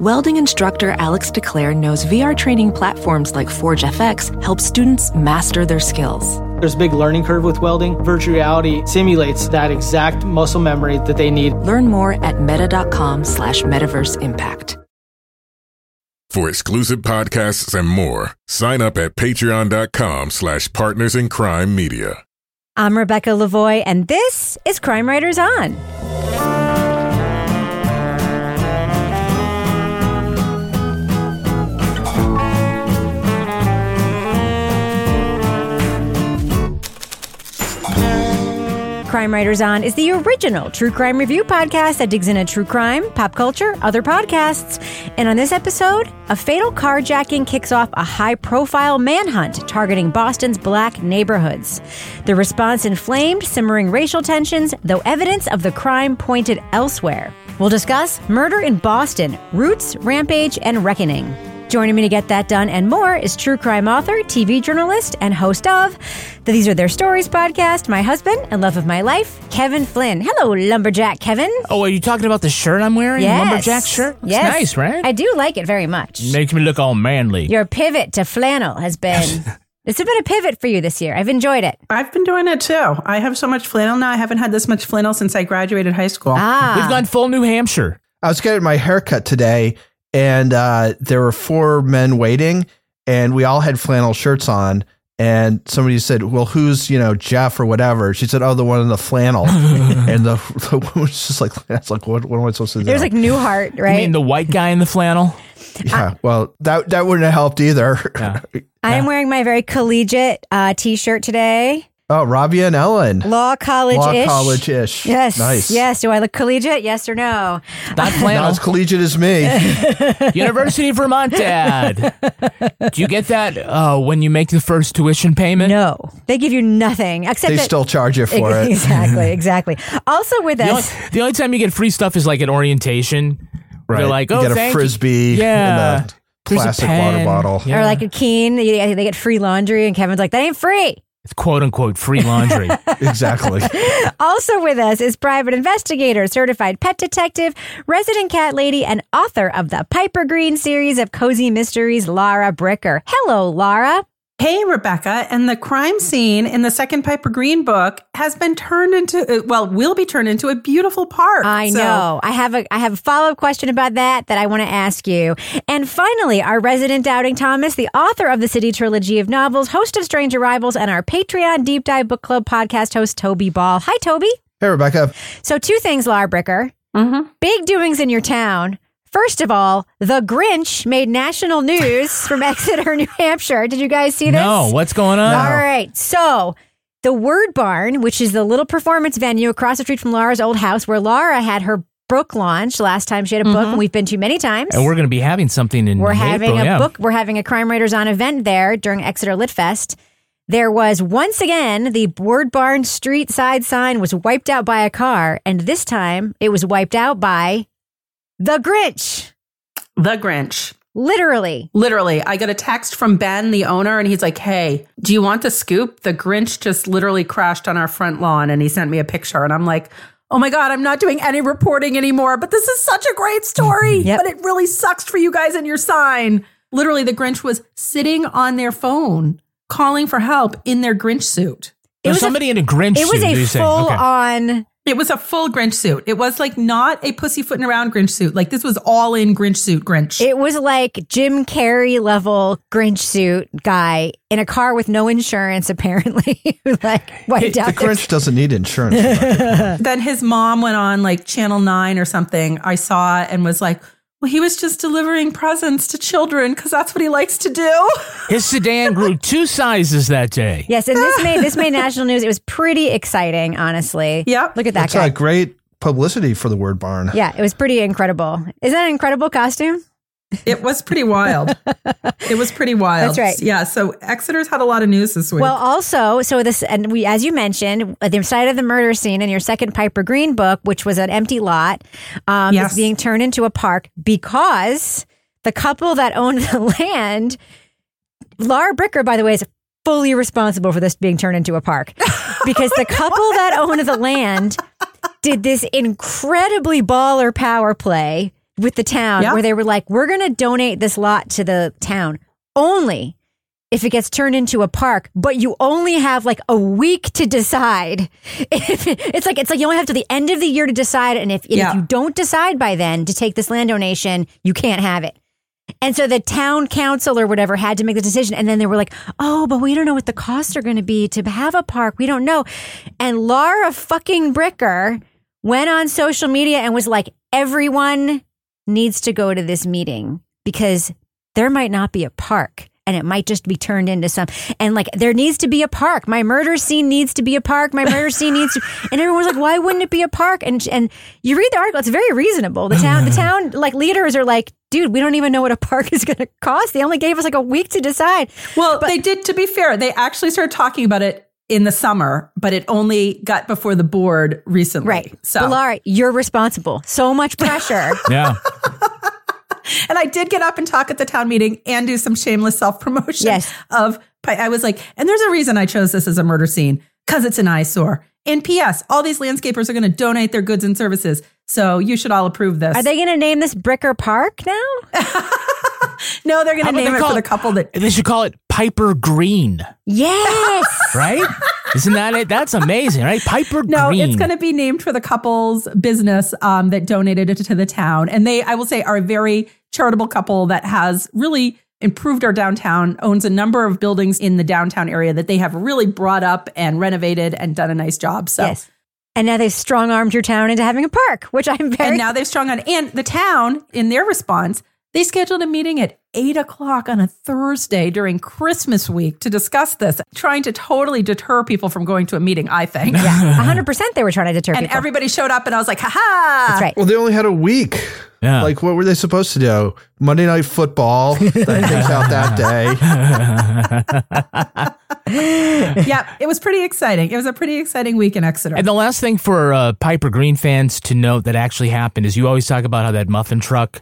Welding instructor Alex DeClaire knows VR training platforms like Forge FX help students master their skills. There's a big learning curve with welding. Virtual reality simulates that exact muscle memory that they need. Learn more at meta.com slash metaverse impact. For exclusive podcasts and more, sign up at patreon.com slash partners in crime media. I'm Rebecca Lavoie, and this is Crime Writers On. Crime Writers On is the original true crime review podcast that digs into true crime, pop culture, other podcasts. And on this episode, a fatal carjacking kicks off a high profile manhunt targeting Boston's black neighborhoods. The response inflamed simmering racial tensions, though evidence of the crime pointed elsewhere. We'll discuss murder in Boston, roots, rampage, and reckoning. Joining me to get that done and more is true crime author, TV journalist, and host of the These Are Their Stories podcast, my husband and love of my life, Kevin Flynn. Hello, Lumberjack Kevin. Oh, are you talking about the shirt I'm wearing? Yes. Lumberjack shirt? It's Yes. nice, right? I do like it very much. Makes me look all manly. Your pivot to flannel has been. It's been a pivot for you this year. I've enjoyed it. I've been doing it too. I have so much flannel now. I haven't had this much flannel since I graduated high school. Ah. We've gone full New Hampshire. I was getting my haircut today, and uh, there were four men waiting, and we all had flannel shirts on. And somebody said, "Well, who's you know Jeff or whatever?" She said, "Oh, the one in the flannel." and the, the woman was just like, "That's like, what, what am I supposed to do?" There's like Newhart, You right? I mean the white guy in the flannel? yeah, well, that that wouldn't have helped either. Yeah. I am wearing my very collegiate uh, t-shirt today. Oh, Rabia and Ellen, Law college law college ish. Yes. nice. Yes. Do I look collegiate? Yes or no? Not not as collegiate as me. University of Vermont dad. Do you get that uh, when you make the first tuition payment? No. They give you nothing except they that- still charge you for it. Exactly. Exactly. Also with The only, us. the only time you get free stuff is like at orientation. They're like, you oh, get a thank you." frisbee, Yeah. and a There's a plastic pen. water bottle. Yeah. Or like a keen, they they get free laundry, and Kevin's like, that ain't free. It's quote unquote free laundry. Exactly. Also with us is private investigator, certified pet detective, resident cat lady, and author of the Piper Green series of cozy mysteries, Laura Bricker. Hello, Laura. Hey, Rebecca. And the crime scene in the second Piper Green book has been turned into, uh, well, will be turned into a beautiful park. I So- know. I have a I have a follow up question about that that I want to ask you. And finally, our resident doubting Thomas, the author of the City trilogy of novels, host of Strange Arrivals, and our Patreon Deep Dive Book Club podcast host, Toby Ball. Hi, Toby. hey, Rebecca. So two things, Laura Bricker. Mhm. Big doings in your town. First of all, the Grinch made national news from Exeter, New Hampshire. Did you guys see this? no, what's going on? All right. So the Word Barn, which is the little performance venue across the street from Laura's old house where Laura had her book launch last time she had a book, mm-hmm. and we've been to many times. And we're going to be having something in New Hampshire. We're April, having a yeah. book. We're having a Crime Writers on event there during Exeter Lit Fest. There was once again the Word Barn street side sign was wiped out by a car, and this time it was wiped out by the Grinch. The Grinch. Literally. Literally, I got a text from Ben, the owner, and he's like, Hey, do you want the scoop? The Grinch just literally crashed on our front lawn. And he sent me a picture. And I'm like, Oh my God, I'm not doing any reporting anymore. But this is such a great story. Yep. But it really sucks for you guys and your sign. Literally, the Grinch was sitting on their phone calling for help in their Grinch suit. There's was a- somebody in a Grinch It was suit, a you say. full Okay. on. It was a full Grinch suit. It was like not a pussyfooting around Grinch suit. Like this was all in Grinch suit Grinch. It was like Jim Carrey level Grinch suit guy in a car with no insurance, apparently, like wiped The out. their- Grinch doesn't need insurance. Then his mom went on like Channel 9 or something. I saw and was like, well, he was just delivering presents to children because that's what he likes to do. His sedan grew two sizes that day. Yes, and this made this made national news. It was pretty exciting, honestly. Yeah, Look at that That's guy. a great publicity for the word barn. Yeah, it was pretty incredible. Isn't that an incredible costume? It was pretty wild. it was pretty wild. That's right. Yeah. So Exeter's had a lot of news this week. Well, also, so this, and we, as you mentioned, the site of the murder scene in your second Piper Green book, which was an empty lot, um, Yes. is being turned into a park because the couple that owned the land, Laura Bricker, by the way, is fully responsible for this being turned into a park because the couple that owned the land did this incredibly baller power play with the town Yeah. where they were like, we're going to donate this lot to the town only if it gets turned into a park, but you only have like a week to decide. If it's like it's like you only have to the end of the year to decide, and if, and Yeah. if you don't decide by then to take this land donation, you can't have it. And so the town council or whatever had to make the decision. And then they were like, oh, but we don't know what the costs are going to be to have a park. We don't know. And Laura fucking Bricker went on social media and was like, everyone needs to go to this meeting because there might not be a park and it might just be turned into some and like there needs to be a park. My murder scene needs to be a park. My murder scene needs to and everyone was like why wouldn't it be a park? And and you read the article it's very reasonable. The town the town like leaders are like dude we don't even know what a park is going to cost. They only gave us like a week to decide. Well, but, they did, to be fair, they actually started talking about it in the summer, but it only got before the board recently. right So, but Laura you're responsible so much pressure Yeah. and I did get up and talk at the town meeting and do some shameless self promotion. Yes. Of, I was like, and there's a reason I chose this as a murder scene because it's an eyesore. And P.S. All these landscapers are going to donate their goods and services. So you should all approve this. are they going to name this Bricker Park now no, they're going to name they it call for the couple that They should call it Piper Green, yes right? Isn't that it? That's amazing, right? Piper No, Green. No, it's going to be named for the couple's business um, that donated it to the town. And they, I will say, are a very charitable couple that has really improved our downtown, owns a number of buildings in the downtown area that they have really brought up and renovated and done a nice job. So, yes and now they've strong armed your town into having a park which i'm very and now they've strung on. And the town, in their response, they scheduled a meeting at eight o'clock on a Thursday during Christmas week to discuss this, trying to totally deter people from going to a meeting, I think. Yeah, hundred percent. They were trying to deter And people. everybody showed up, and I was like, ha ha. That's right. Well, they only had a week. Yeah. Like, what were they supposed to do? Monday Night Football. that takes out that day. yeah, it was pretty exciting. It was a pretty exciting week in Exeter. And the last thing for uh, Piper Green fans to note that actually happened is you always talk about how that muffin truck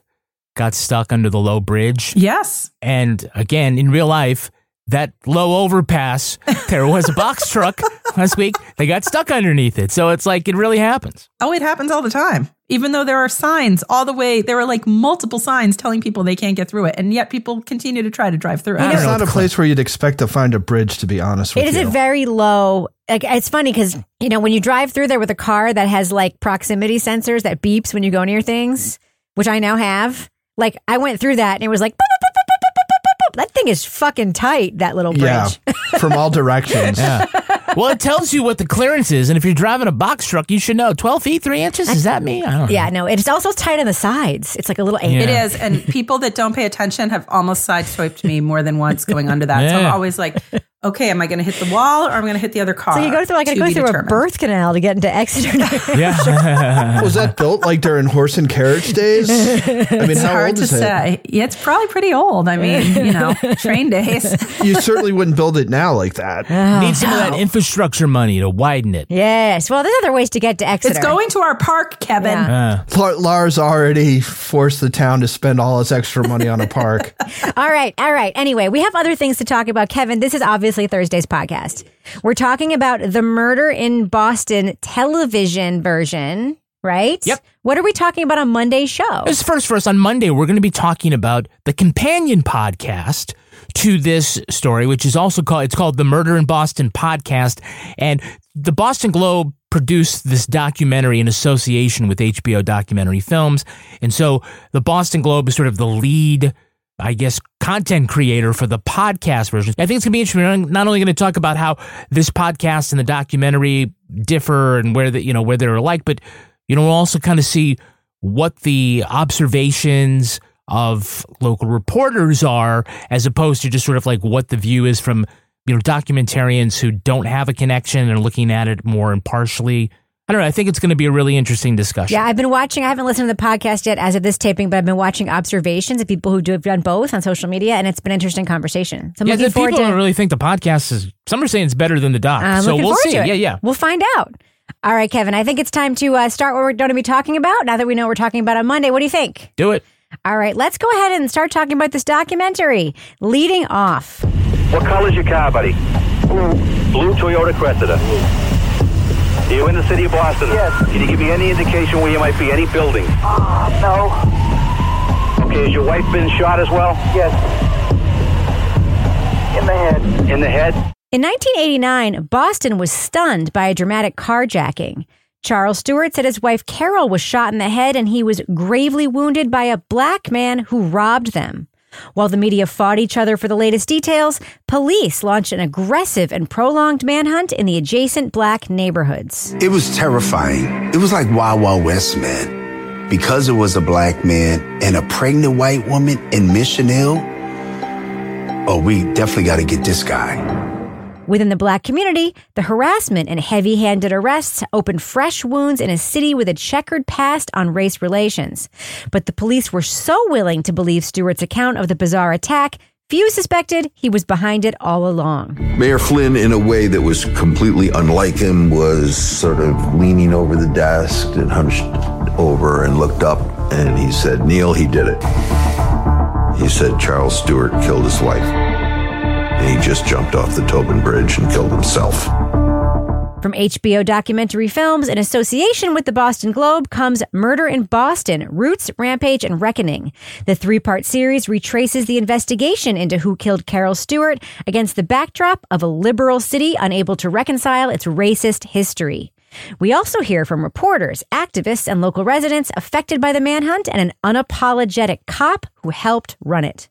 got stuck under the low bridge. yes. And again, in real life, that low overpass, there was a box truck last week. They got stuck underneath it. So it's like it really happens. Oh, it happens all the time. Even though there are signs all the way, there are like multiple signs telling people they can't get through it, and yet people continue to try to drive through it. It's don't a what the place where you'd expect to find a bridge, to be honest with It is you. a very low. Like it's funny because you know when you drive through there with a car that has like proximity sensors that beeps when you go near things, which I now have. Like I went through that and it was like. "Boop, boop, boop, boop, boop, boop, boop, boop." That thing is fucking tight. That little bridge. yeah, from all directions. Yeah. well, it tells you what the clearance is. And if you're driving a box truck, you should know 12 feet, 3 inches. Is that me? I don't know. Yeah, no, it's also tight on the sides. It's like a little. Yeah. It is, and people that don't pay attention have almost sideswiped me more than once going under that. So I'm always like, okay, am I going to hit the wall or am I going to hit the other car? So you go through like I To go through determined. a birth canal to get into Exeter. Yeah. Was that built like during horse and carriage days? I mean, It's how hard old to is it? say. Yeah, it's probably pretty old. I mean, you know, train days. You certainly wouldn't build it now like that. Need some of that infrastructure money to widen it. yes. Well, there's other ways to get to Exeter. It's going to our park, Kevin. Yeah. Uh, La- Lars already forced the town to spend all its extra money on a park. All right, all right. Anyway, we have other things to talk about. Kevin, this is obviously Thursday's podcast. We're talking about the murder in Boston television version, right? Yep. What are we talking about on Monday's show? This first for us on Monday, we're going to be talking about the companion podcast to this story, which is also called it's called the Murder in Boston podcast, and the Boston Globe produced this documentary in association with HBO Documentary Films, and so the Boston Globe is sort of the lead. I guess content creator for the podcast version. I think it's gonna be interesting. We're not only going to talk about how this podcast and the documentary differ and where the you know where they're alike, but you know we'll also kind of see what the observations of local reporters are as opposed to just sort of like what the view is from you know documentarians who don't have a connection and are looking at it more impartially I don't know. I think it's going to be a really interesting discussion. Yeah, I've been watching. I haven't listened to the podcast yet as of this taping, but I've been watching observations of people who do have done both on social media, and it's been an interesting conversation. So I'm yeah, looking the forward people to. don't really think the podcast is. Some are saying it's better than the doc. I'm so we'll see. to it. Yeah, yeah. We'll find out. All right, Kevin. I think it's time to uh, start what we're going to be talking about. Now that we know what we're talking about on Monday, what do you think? Do it. All right, let's go ahead and start talking about this documentary. Leading off, What color's your car, buddy? Blue. Blue Toyota Cressida. Are you in the city of Boston? Yes. Can you give me any indication where you might be? Any building? Uh, no. Okay, has your wife been shot as well? Yes. In the head. In the head? In 1989, Boston was stunned by a dramatic carjacking. Charles Stuart said his wife Carol was shot in the head and he was gravely wounded by a black man who robbed them. While the media fought each other for the latest details, police launched an aggressive and prolonged manhunt in the adjacent black neighborhoods. It was terrifying. It was like Wild Wild West, man. Because it was a black man and a pregnant white woman in Mission Hill, oh, we definitely got to get this guy. Within the black community, the harassment and heavy handed arrests opened fresh wounds in a city with a checkered past on race relations. But the police were so willing to believe Stuart's account of the bizarre attack, few suspected he was behind it all along. Mayor Flynn, in a way that was completely unlike him, was sort of leaning over the desk and hunched over and looked up and he said, Neil, he did it. He said Charles Stuart killed his wife. He just jumped off the Tobin Bridge and killed himself. From HBO Documentary Films in association with the Boston Globe comes Murder in Boston Roots, Rampage, and Reckoning. The three part series retraces the investigation into who killed Carol Stuart against the backdrop of a liberal city unable to reconcile its racist history. We also hear from reporters, activists, and local residents affected by the manhunt and an unapologetic cop who helped run it.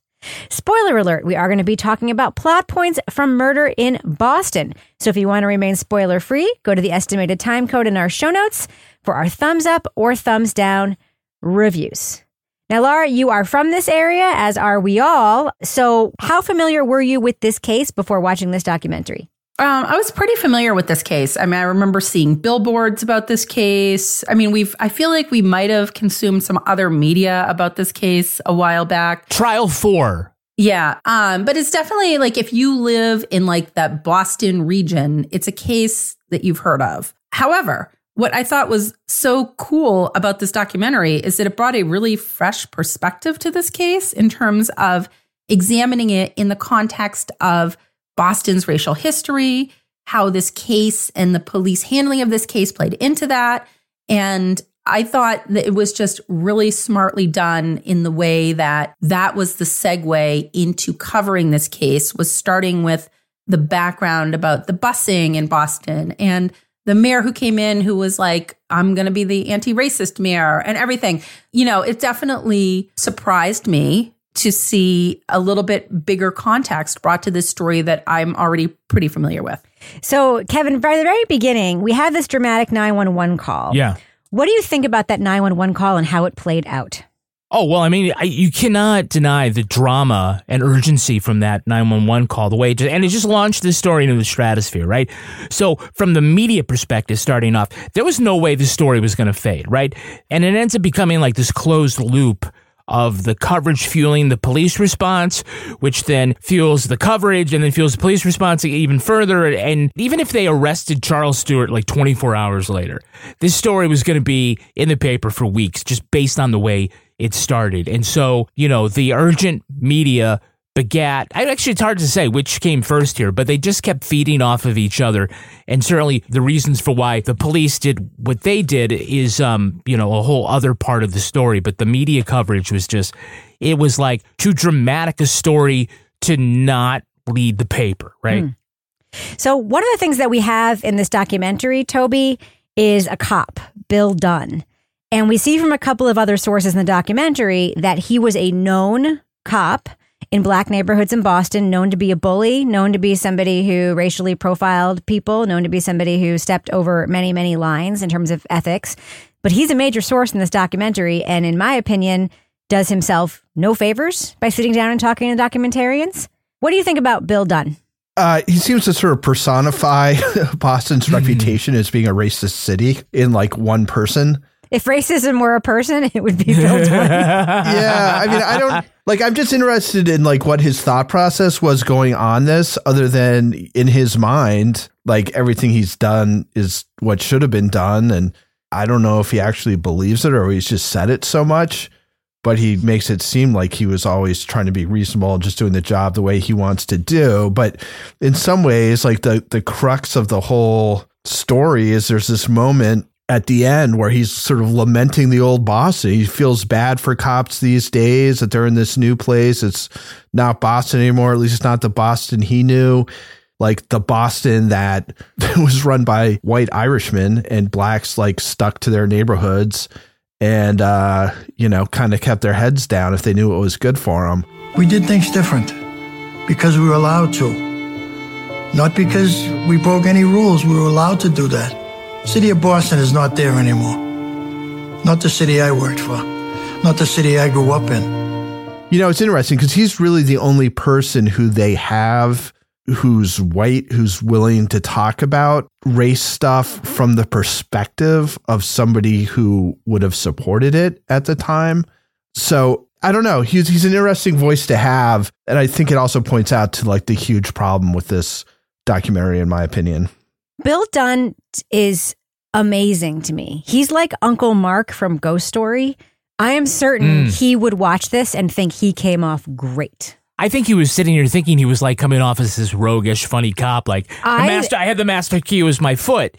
Spoiler alert, we are going to be talking about plot points from Murder in Boston. So if you want to remain spoiler free, go to the estimated time code in our show notes for our thumbs up or thumbs down reviews. Now, Laura, you are from this area, as are we all. So, how familiar were you with this case before watching this documentary? Um, I was pretty familiar with this case. I mean, I remember seeing billboards about this case. I mean, we've, I feel like we might have consumed some other media about this case a while back. Trial four. Yeah. Um, but it's definitely like if you live in like that Boston region, it's a case that you've heard of. However, what I thought was so cool about this documentary is that it brought a really fresh perspective to this case in terms of examining it in the context of Boston's racial history, how this case and the police handling of this case played into that. And I thought that it was just really smartly done in the way that that was the segue into covering this case was starting with the background about the busing in Boston and the mayor who came in who was like, I'm going to be the anti racist mayor and everything. You know, it definitely surprised me to see a little bit bigger context brought to this story that I'm already pretty familiar with. So, Kevin, by the very beginning, we have this dramatic 911 call. Yeah. What do you think about that 911 call and how it played out? Oh, well, I mean, I, you cannot deny the drama and urgency from that 911 call, the way it just, and it just launched this story into the stratosphere, right? So, from the media perspective, starting off, there was no way this story was going to fade, right? And it ends up becoming like this closed loop of the coverage fueling the police response, which then fuels the coverage and then fuels the police response even further. And even if they arrested Charles Stuart like 24 hours later, this story was going to be in the paper for weeks just based on the way it started. And so, you know, the urgent media begat, actually, it's hard to say which came first here, but they just kept feeding off of each other. And certainly the reasons for why the police did what they did is, um, you know, a whole other part of the story. But the media coverage was just, it was like too dramatic a story to not lead the paper, right? Mm. So, one of the things that we have in this documentary, Toby, is a cop, Bill Dunn. And we see from a couple of other sources in the documentary that he was a known cop in black neighborhoods in Boston, known to be a bully, known to be somebody who racially profiled people, known to be somebody who stepped over many, many lines in terms of ethics. But he's a major source in this documentary, and in my opinion, does himself no favors by sitting down and talking to documentarians. What do you think about Bill Dunn? Uh, he seems to sort of personify Boston's reputation as being a racist city in like one person. If racism were a person, it would be Bill Dunn. yeah, I mean, I don't like. I'm just interested in like what his thought process was going on this, other than in his mind, like everything he's done is what should have been done, and I don't know if he actually believes it or he's just said it so much. But he makes it seem like he was always trying to be reasonable and just doing the job the way he wants to do. But in some ways, like the the crux of the whole story is there's this moment at the end where he's sort of lamenting the old Boston. He feels bad for cops these days that they're in this new place. It's not Boston anymore. At least it's not the Boston he knew. Like the Boston that was run by white Irishmen and blacks like stuck to their neighborhoods and, uh, you know, kind of kept their heads down if they knew what was good for them. We did things different because we were allowed to. Not because we broke any rules, we were allowed to do that. City of Boston is not there anymore. Not the city I worked for. Not the city I grew up in. You know, it's interesting because he's really the only person who they have who's white, who's willing to talk about race stuff from the perspective of somebody who would have supported it at the time. So I don't know. He's he's an interesting voice to have. And I think it also points out to like the huge problem with this documentary, in my opinion. Bill Dunn is amazing to me. He's like Uncle Mark from Ghost Story. I am certain Mm. he would watch this and think he came off great. I think he was sitting here thinking he was like coming off as this roguish, funny cop. Like the I- master, I had the master key was my foot,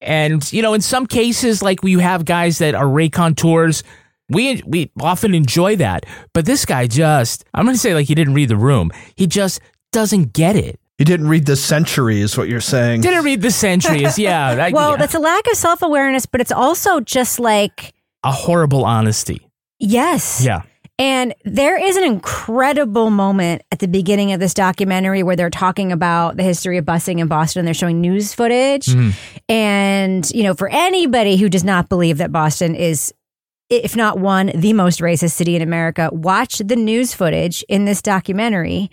and you know, in some cases, like we have guys that are raconteurs. We we often enjoy that, but this guy just I'm going to say like he didn't read the room. He just doesn't get it. He didn't read the century, is what you're saying. Didn't read the centuries. Yeah. I- well, yeah. that's a lack of self awareness, but it's also just like, a horrible honesty. yes. Yeah. And there is an incredible moment at the beginning of this documentary where they're talking about the history of busing in Boston. They're showing news footage. Mhm. And, you know, for anybody who does not believe that Boston is, if not one, the most racist city in America, watch the news footage in this documentary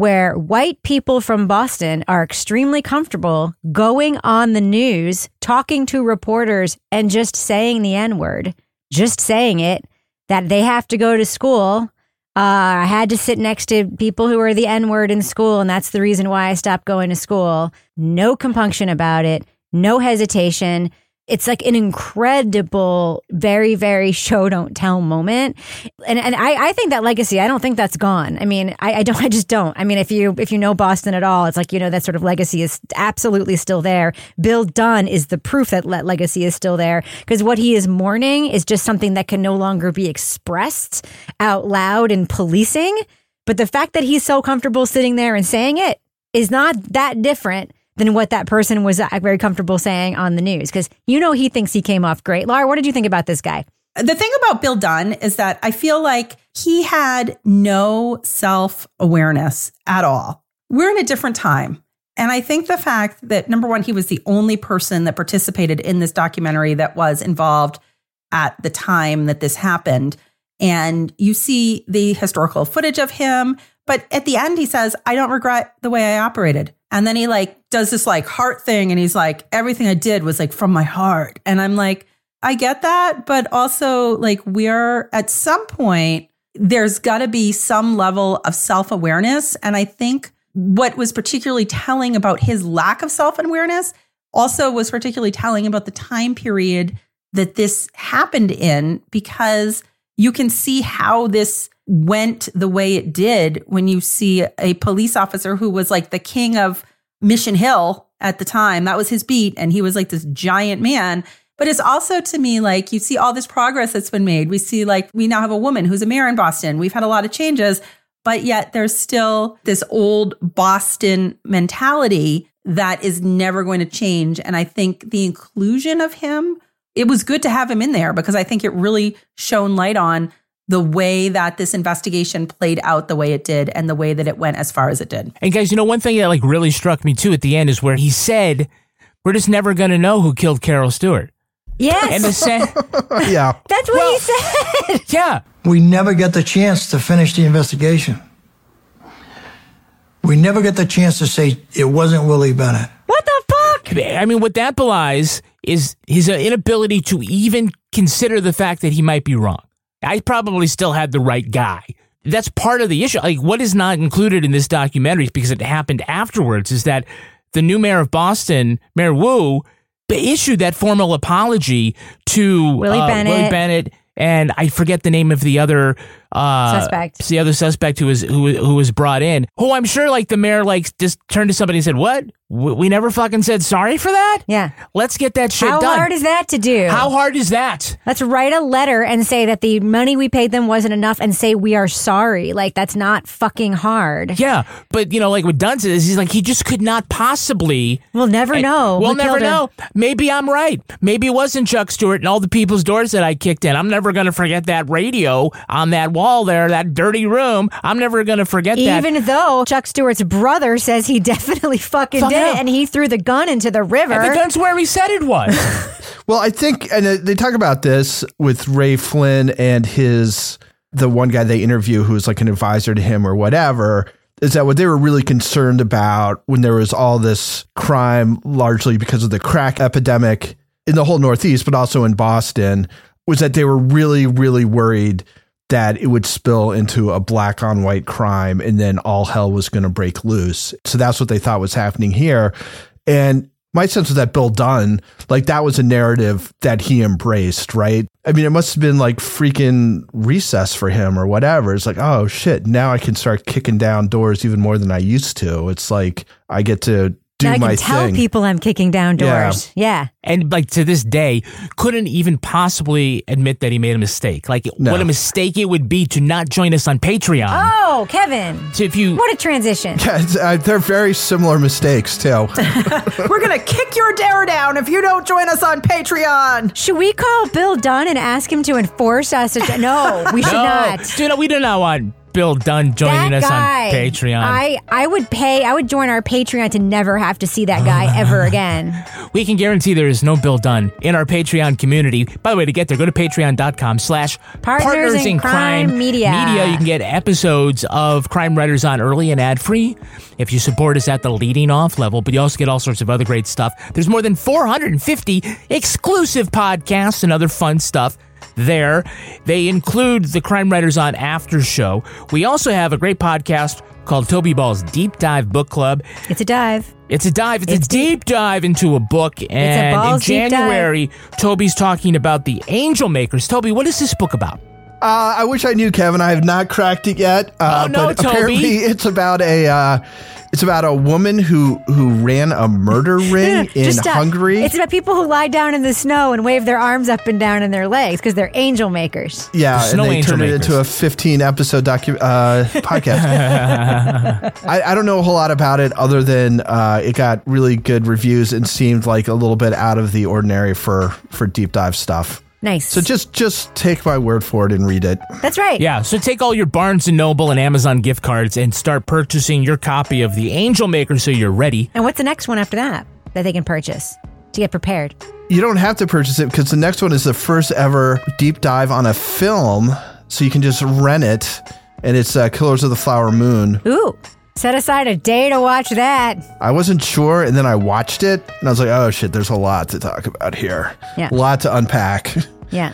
where white people from Boston are extremely comfortable going on the news, talking to reporters, and just saying the N word, just saying it, that they have to go to school. Uh, I had to sit next to people who are the N word in school, and that's the reason why I stopped going to school. No compunction about it, no hesitation. It's like an incredible, very, very show don't tell moment, and and I, I think that legacy. I don't think that's gone. I mean, I, I don't. I just don't. I mean, if you if you know Boston at all, it's like you know that sort of legacy is absolutely still there. Bill Dunn is the proof that le- legacy is still there because what he is mourning is just something that can no longer be expressed out loud in policing. But the fact that he's so comfortable sitting there and saying it is not that different than what that person was uh, very comfortable saying on the news because you know he thinks he came off great. Laura, what did you think about this guy? The thing about Bill Dunn is that I feel like he had no self awareness at all. We're in a different time. And I think the fact that, number one, he was the only person that participated in this documentary that was involved at the time that this happened. And you see the historical footage of him. But at the end, he says, I don't regret the way I operated. And then he like does this like heart thing and he's like, everything I did was like from my heart. And I'm like, I get that. But also, like, we're at some point, there's got to be some level of self awareness. And I think what was particularly telling about his lack of self awareness also was particularly telling about the time period that this happened in, because you can see how this went the way it did when you see a police officer who was like the king of Mission Hill at the time. That was his beat. And he was like this giant man. But it's also to me like you see all this progress that's been made. We see like we now have a woman who's a mayor in Boston. We've had a lot of changes, but yet there's still this old Boston mentality that is never going to change. And I think the inclusion of him, it was good to have him in there because I think it really shone light on the way that this investigation played out the way it did and the way that it went as far as it did. And guys, you know, one thing that like really struck me too at the end is where he said, "We're just never going to know who killed Carol Stuart." Yes. And the sa- yeah. That's what he said. Yeah. We never get the chance to finish the investigation. We never get the chance to say it wasn't Willie Bennett. What the fuck? I mean, what that belies is his uh, inability to even consider the fact that he might be wrong. I probably still had the right guy. That's part of the issue. Like, what is not included in this documentary because it happened afterwards is that the new mayor of Boston, Mayor Wu, issued that formal apology to Willie uh, Bennett. Willie Bennett, and I forget the name of the other uh, Suspect. The other suspect who was who who was brought in. Who I'm sure like the mayor like just turned to somebody and said, "What? We we never fucking said sorry for that? Yeah. Let's get that shit done. How done." hard is that to do? How hard is that? Let's write a letter and say that the money we paid them wasn't enough and say we are sorry. Like that's not fucking hard. Yeah, but you know, like what Dunn says, he's like he just could not possibly. We'll never And know. We'll who never killed her. know. Maybe I'm right. Maybe it wasn't Chuck Stuart and all the people's doors that I kicked in. I'm never going to forget that radio on that wall there, that dirty room. I'm never going to forget that. Even though Chuck Stuart's brother says he definitely fucking Fuck did yeah. it and he threw the gun into the river. And the gun's where he said it was. Well, I think, and uh, they talk about this with Ray Flynn and his, the one guy they interview who's like an advisor to him or whatever, is that what they were really concerned about when there was all this crime, largely because of the crack epidemic in the whole Northeast, but also in Boston, was that they were really, really worried that it would spill into a black on white crime and then all hell was going to break loose. So that's what they thought was happening here. And my sense was that Bill Dunn, like that was a narrative that he embraced, right? I mean, it must have been like freaking recess for him or whatever. It's like, oh shit, now I can start kicking down doors even more than I used to. It's like I get to do Now I can tell thing. people I'm kicking down doors. Yeah. and like to this day, couldn't even possibly admit that he made a mistake. Like No. what a mistake it would be to not join us on Patreon. Oh, Kevin. So if you What a transition. Yeah, uh, they're very similar mistakes too. We're gonna kick your dare down if you don't join us on Patreon. Should we call Bill Dunn and ask him to enforce us? To, no, we should no, not. Dude, no, we do not want Bill Dunn joining that us guy, on Patreon. I, I would pay, I would join our Patreon to never have to see that guy ever again. We can guarantee there is no Bill Dunn in our Patreon community. By the way, to get there, go to patreon.com slash Partners in Crime Media. Media. You can get episodes of Crime Writers on early and ad free if you support us at the leading off level, but you also get all sorts of other great stuff. There's more than 450 exclusive podcasts and other fun stuff there. They include the Crime Writers on After Show. We also have a great podcast called Toby Ball's Deep Dive Book Club. It's a dive. It's a dive. It's, It's a deep dive into a book. And in balls deep dive. January, Toby's talking about the Angel Makers. Toby, what is this book about? Uh, I wish I knew, Kevin. I have not cracked it yet. Uh, Oh, no, but Toby. apparently, it's about a uh, it's about a woman who who ran a murder ring in Just stop. Hungary. It's about people who lie down in the snow and wave their arms up and down in their legs because they're angel makers. yeah, The and Snow they Angel turned it into a 15 episode docu- uh, podcast. I, I don't know a whole lot about it other than uh, it got really good reviews and seemed like a little bit out of the ordinary for for deep dive stuff. Nice. So just just take my word for it and read it. That's right. Yeah, so take all your Barnes and Noble and Amazon gift cards and start purchasing your copy of the Angel Maker so you're ready. And what's the next one after that that they can purchase to get prepared? You don't have to purchase it because the next one is the first ever deep dive on a film, so you can just rent it, and it's uh, Killers of the Flower Moon. Ooh, set aside a day to watch that. I wasn't sure, and then I watched it, and I was like, "Oh shit, there's a lot to talk about here. Yeah. a lot to unpack." Yeah.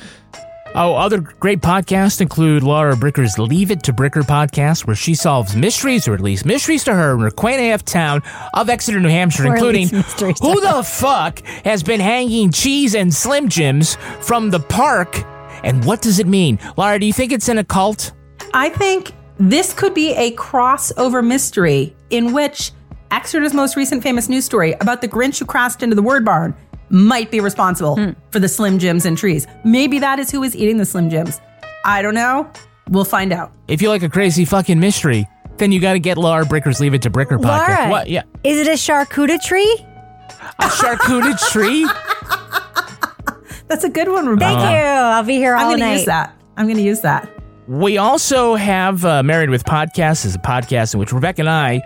Oh, other great podcasts include Laura Bricker's Leave It to Bricker podcast, where she solves mysteries, or at least mysteries to her, in her quaint AF town of Exeter, New Hampshire, Or including least mysteries to who the fuck has been hanging cheese and Slim Jims from the park, and what does it mean? Laura, do you think it's in a cult? I think this could be a crossover mystery in which Exeter's most recent famous news story about the Grinch who crashed into the word barn might be responsible Hmm. for the Slim Jims and trees. Maybe that is who is eating the Slim Jims. I don't know. We'll find out. If you like a crazy fucking mystery, then you got to get Laura Bricker's Leave It to Bricker podcast. Laura, What? Yeah, is it a charcuterie tree? a charcuterie tree. That's a good one, Rebecca. Thank you. I'll be here all night. I'm going to use that. I'm going to use that. We also have uh, Married with Podcasts is a podcast in which Rebecca and I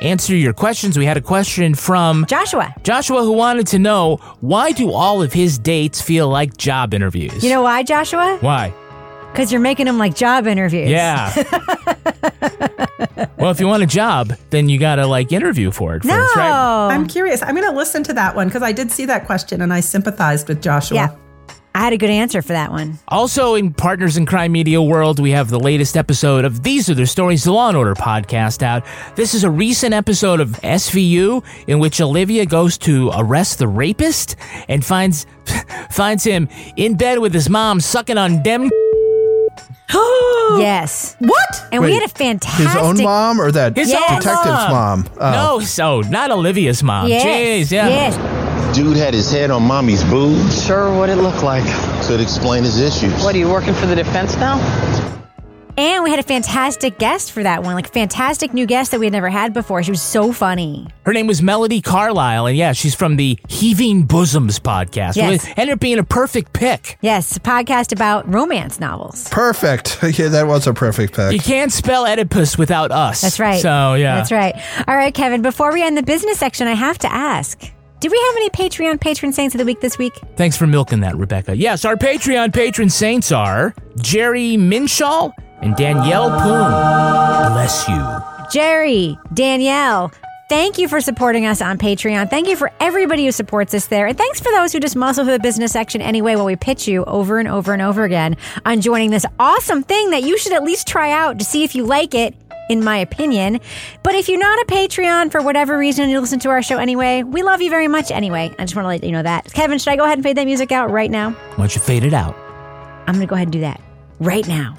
answer your questions. We had a question from Joshua. Joshua who wanted to know why do all of his dates feel like job interviews? You know why, Joshua? why? Because you're making them like job interviews. Yeah. well, if you want a job, then you got to like interview for it No, first, right? I'm curious. I'm going to listen to that one because I did see that question and I sympathized with Joshua. Yeah. I had a good answer for that one. Also, in Partners in Crime Media World, we have the latest episode of These Are the Stories, the Law and Order podcast out. This is a recent episode of SVU in which Olivia goes to arrest the rapist and finds finds him in bed with his mom sucking on dem. yes. What? And we Wait, had a fantastic. His own mom or that His own detective's mom? Oh. No, so not Olivia's mom. Yes. Jeez, yeah. Yes. Dude had his head on mommy's boobs. Sure, what it looked like. Could explain his issues. What are you working for the defense now? And we had a fantastic guest for that one, like fantastic new guest that we had never had before. She was so funny. Her name was Melody Carlisle, and yeah, she's from the Heaving Bosoms podcast. Yes. It ended up being a perfect pick. Yes, a podcast about romance novels. Perfect. Yeah, that was a perfect pick. You can't spell Oedipus without us. That's right. So yeah, That's right. All right, Kevin, before we end the business section, I have to ask Did we have any Patreon patron saints of the week this week? Thanks for milking that, Rebecca. Yes, our Patreon patron saints are Jerry Minshall and Danielle Poon. Bless you. Jerry, Danielle, thank you for supporting us on Patreon. Thank you for everybody who supports us there. And thanks for those who just muscle through the business section anyway while we pitch you over and over and over again on joining this awesome thing that you should at least try out to see if you like it. In my opinion. But if you're not a Patreon for whatever reason and you listen to our show anyway, we love you very much anyway. I just want to let you know that. Kevin, should I go ahead and fade that music out right now? Why don't you fade it out? I'm going to go ahead and do that right now.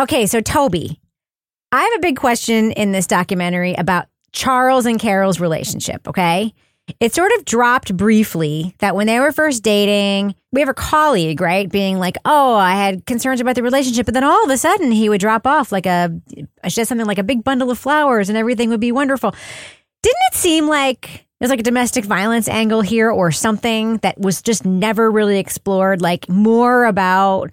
Okay, so Toby, I have a big question in this documentary about Charles and Carol's relationship, okay? It sort of dropped briefly that when they were first dating, we have a colleague, right? Being like, oh, I had concerns about the relationship. But then all of a sudden he would drop off like a, she said something like a big bundle of flowers and everything would be wonderful. Didn't it seem like there's like a domestic violence angle here or something that was just never really explored? Like more about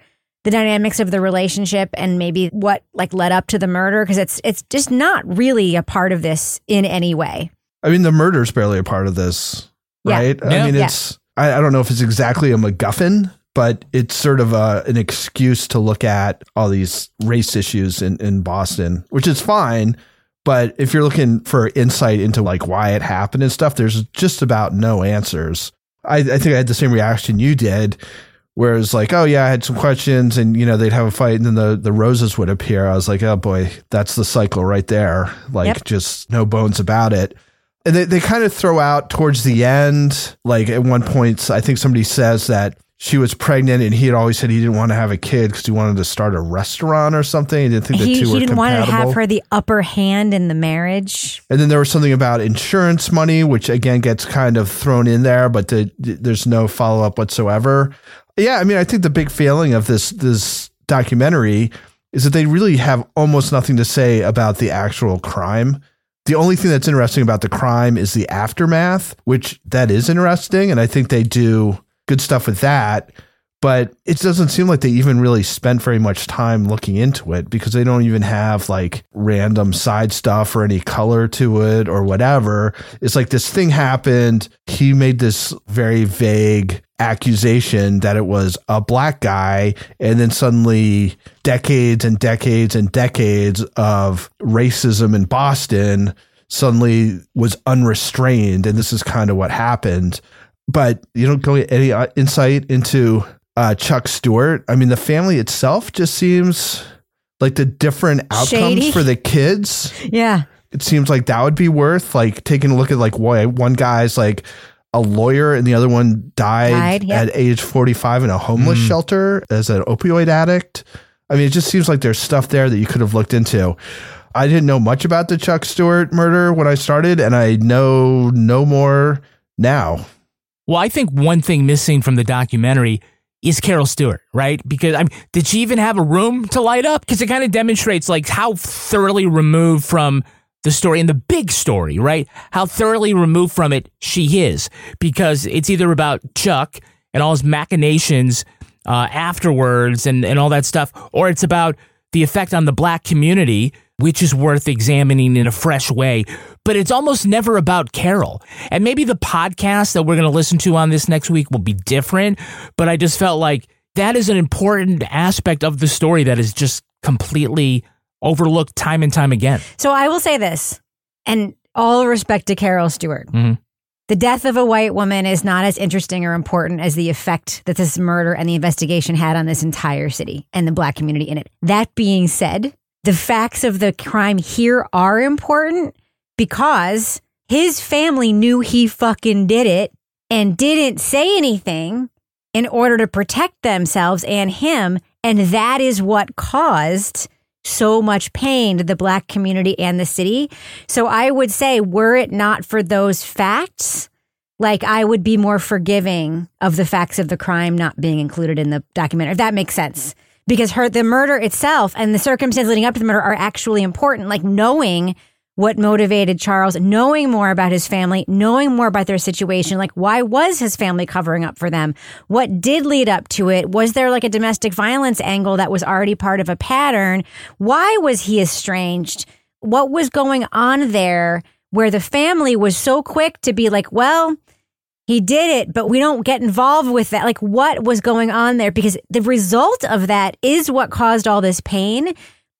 the dynamics of the relationship and maybe what like led up to the murder because it's it's just not really a part of this in any way. I mean, the murder's barely a part of this, right? Yeah. I mean, Yeah. it's, I, I don't know if it's exactly a MacGuffin, but it's sort of a, an excuse to look at all these race issues in, in Boston, which is fine. But if you're looking for insight into like why it happened and stuff, there's just about no answers. I, I think I had the same reaction you did, where it like, oh yeah, I had some questions, and you know they'd have a fight, and then the the roses would appear. I was like, oh boy, that's the cycle right there. Like Yep. just no bones about it. And they, they kind of throw out towards the end, like at one point, I think somebody says that she was pregnant and he had always said he didn't want to have a kid because he wanted to start a restaurant or something. He didn't think the He, two he were didn't want to have her the upper hand in the marriage. And then there was something about insurance money, which again gets kind of thrown in there, but the, there's no follow up whatsoever. Yeah, I mean, I think the big failing of this this documentary is that they really have almost nothing to say about the actual crime. The only thing that's interesting about the crime is the aftermath, which that is interesting, and I think they do good stuff with that. but it doesn't seem like they even really spent very much time looking into it because they don't even have like random side stuff or any color to it or whatever. It's like this thing happened. He made this very vague accusation that it was a black guy and then suddenly decades and decades and decades of racism in Boston suddenly was unrestrained and this is kind of what happened but you don't go any uh, insight into uh, Chuck Stuart. I mean, the family itself just seems like the different outcomes Shady. for the kids. Yeah. It seems like that would be worth like taking a look at like why one guy's like a lawyer and the other one died, Died, yep. at age 45 in a homeless Mm. shelter as an opioid addict. I mean, it just seems like there's stuff there that you could have looked into. I didn't know much about the Chuck Stuart murder when I started, and I know no more now. Well, I think one thing missing from the documentary is Carol Stuart, right? Because I mean, did she even have a room to light up? Because it kind of demonstrates like how thoroughly removed from the story and the big story, right? How thoroughly removed from it she is, because it's either about Chuck and all his machinations uh, afterwards and and all that stuff, or it's about the effect on the black community, which is worth examining in a fresh way. But it's almost never about Carol. And maybe the podcast that we're going to listen to on this next week will be different. But I just felt like that is an important aspect of the story that is just completely overlooked time and time again. So I will say this, and all respect to Carol Stuart. Mhm. The death of a white woman is not as interesting or important as the effect that this murder and the investigation had on this entire city and the black community in it. That being said, the facts of the crime here are important because his family knew he fucking did it and didn't say anything in order to protect themselves and him. And that is what caused so much pain to the black community and the city. So I would say, were it not for those facts, like I would be more forgiving of the facts of the crime not being included in the documentary, if that makes sense. Because her the murder itself and the circumstances leading up to the murder are actually important. Like knowing what motivated Charles, knowing more about his family, knowing more about their situation. Like, why was his family covering up for them? What did lead up to it? Was there like a domestic violence angle that was already part of a pattern? Why was he estranged? What was going on there where the family was so quick to be like, well, he did it, but we don't get involved with that. Like, what was going on there? Because the result of that is what caused all this pain.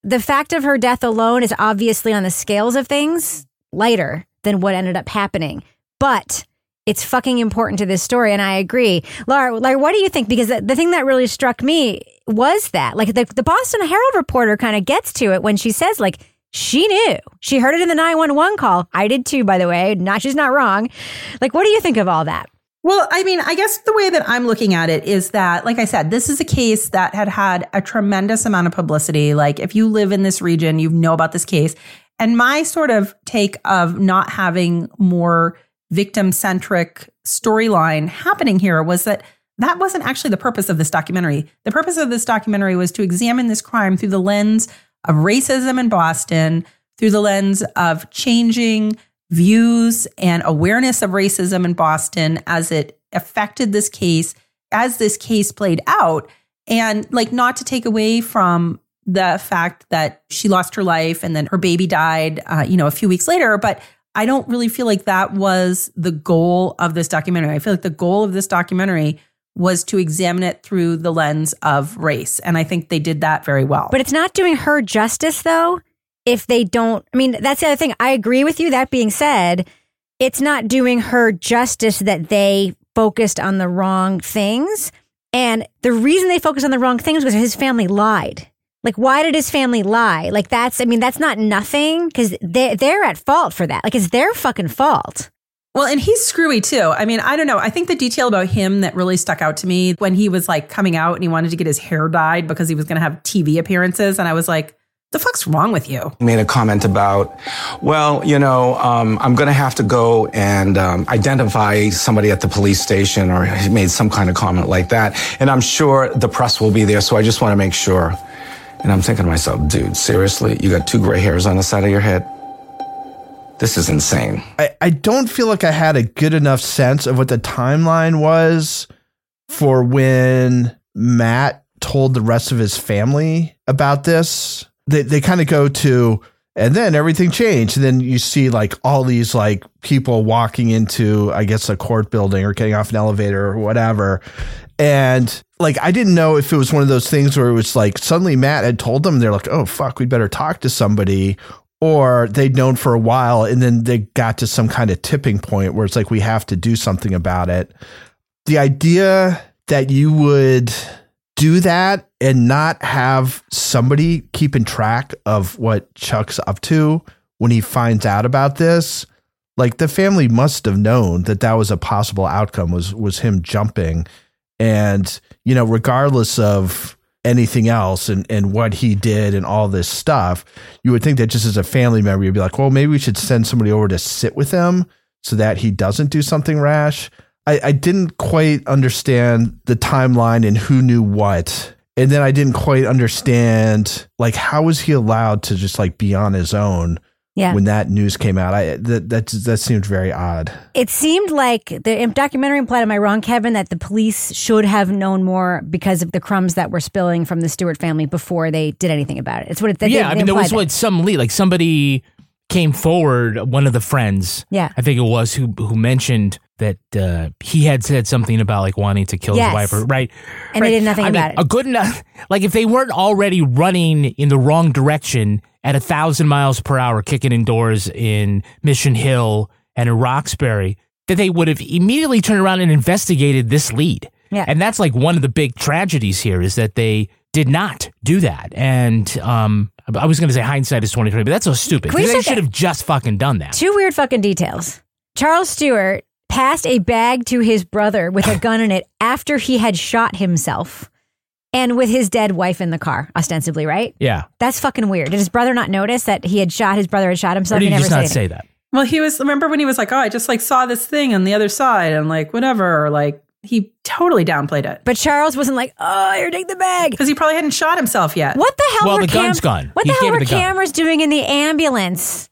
The fact of her death alone is obviously on the scales of things lighter than what ended up happening. But it's fucking important to this story. And I agree. Laura, Laura what do you think? Because the, the thing that really struck me was that, like, the, the Boston Herald reporter kind of gets to it when she says, like, she knew. She heard it in the 911 call. I did too, by the way. Not, she's not wrong. Like, what do you think of all that? Well, I mean, I guess the way that I'm looking at it is that, like I said, this is a case that had had a tremendous amount of publicity. Like, if you live in this region, you know about this case. And my sort of take of not having more victim centric storyline happening here was that that wasn't actually the purpose of this documentary. The purpose of this documentary was to examine this crime through the lens of racism in Boston, through the lens of changing views and awareness of racism in Boston as it affected this case, as this case played out. And like, not to take away from the fact that she lost her life and then her baby died, uh, you know, a few weeks later. But I don't really feel like that was the goal of this documentary. I feel like the goal of this documentary was to examine it through the lens of race. And I think they did that very well. But it's not doing her justice, though, if they don't. I mean, that's the other thing. I agree with you. That being said, it's not doing her justice that they focused on the wrong things. And the reason they focused on the wrong things was his family lied. Like, why did his family lie? Like, that's, I mean, that's not nothing because they, they're at fault for that. Like, it's their fucking fault. Well, and he's screwy too. I mean, I don't know. I think the detail about him that really stuck out to me when he was like coming out and he wanted to get his hair dyed because he was going to have TV appearances. And I was like, the fuck's wrong with you? He made a comment about, well, you know, um, I'm going to have to go and um, identify somebody at the police station, or he made some kind of comment like that. And I'm sure the press will be there, so I just want to make sure. And I'm thinking to myself, dude, seriously? You got two gray hairs on the side of your head? This is insane. I, I don't feel like I had a good enough sense of what the timeline was for when Matt told the rest of his family about this. They they kind of go to and then everything changed. And then you see like all these like people walking into, I guess, a court building or getting off an elevator or whatever. And like, I didn't know if it was one of those things where it was like suddenly Matt had told them, they're like, oh, fuck, we better talk to somebody. Or they'd known for a while and then they got to some kind of tipping point where it's like, we have to do something about it. The idea that you would do that and not have somebody keeping track of what Chuck's up to when he finds out about this, like the family must have known that that was a possible outcome was was him jumping. And you know regardless of anything else and and what he did and all this stuff you would think that just as a family member you'd be like well maybe we should send somebody over to sit with him so that he doesn't do something rash I, I didn't quite understand the timeline and who knew what. And then I didn't quite understand like how was he allowed to just like be on his own Yeah. when that news came out. I that that that seemed very odd. It seemed like the documentary implied, am I wrong, Kevin, that the police should have known more because of the crumbs that were spilling from the Stuart family before they did anything about it. It's what it, they, yeah, they I mean, there was implied what some lead, like somebody came forward, one of the friends, Yeah. I think it was, who who mentioned that uh, he had said something about like wanting to kill Yes. his wife, or, right? And they did nothing I mean, about it. A good enough, like if they weren't already running in the wrong direction at a thousand miles per hour, kicking indoors in Mission Hill and in Roxbury, that they would have immediately turned around and investigated this lead. Yeah. And that's like one of the big tragedies here is that they did not do that. And um, I was going to say hindsight is twenty twenty, but that's so stupid. Can we They should have just fucking done that. Two weird fucking details. Charles Stuart passed a bag to his brother with a gun in it after he had shot himself and with his dead wife in the car, ostensibly, right? Yeah. That's fucking weird. Did his brother not notice that he had shot his brother had shot himself? Or did he never just said not anything. say that? Well, he was. Remember when he was like, "Oh, I just like saw this thing on the other side," and like whatever, or like he totally downplayed it. But Charles wasn't like, "Oh, here, take the bag," because he probably hadn't shot himself yet. What the hell Well, were the gun's gone. What He the hell were the gun. cameras doing in the ambulance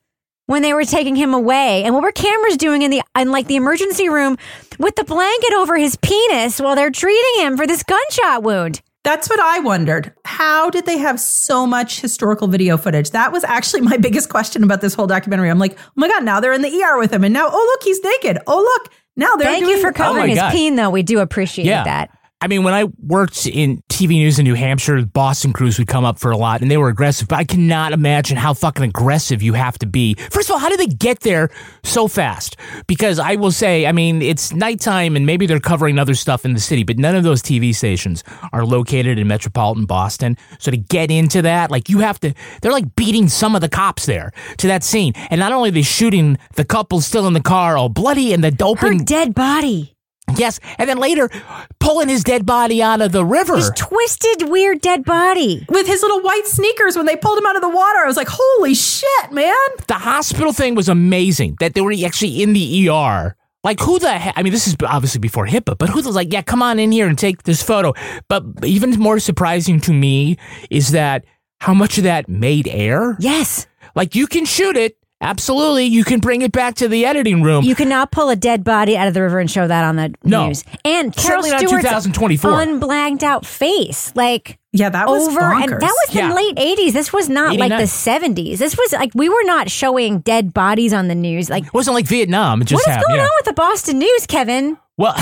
when they were taking him away? And what were cameras doing in the in like the emergency room with the blanket over his penis while they're treating him for this gunshot wound? That's what I wondered. How did they have so much historical video footage? That was actually my biggest question about this whole documentary. I'm like, oh my god, now they're in the ER with him, and now oh look, he's naked. Oh look, now they're Thank doing- you for oh covering my his God. peen, though. We do appreciate Yeah. that. I mean, when I worked in TV news in New Hampshire, Boston crews would come up for a lot and they were aggressive, but I cannot imagine how fucking aggressive you have to be. First of all, how did they get there so fast? Because I will say, I mean, it's nighttime and maybe they're covering other stuff in the city, but none of those TV stations are located in metropolitan Boston. So to get into that, like you have to, they're like beating some of the cops there to that scene. And not only are they shooting the couple still in the car, all bloody, and the open. Her dead body. Yes, and then later pulling his dead body out of the river. His twisted, weird dead body. with his little white sneakers when they pulled him out of the water. I was like, holy shit, man. the hospital thing was amazing that they were actually in the ER. Like who the heck? I mean, this is obviously before HIPAA, but who was like, yeah, come on in here and take this photo. But even more surprising to me is that how much of that made air. Yes, like you can shoot it. Absolutely, you can bring it back to the editing room. You cannot pull a dead body out of the river and show that on the No. news. And Carol Certainly not Stuart's 2024. unblanked out face, like yeah, that was over, and that bonkers. was the Yeah. late '80s. This was not like the '70s. This was like we were not showing dead bodies on the news. Like it wasn't like Vietnam. It just what is happened. going yeah. on with the Boston News, Kevin? Well,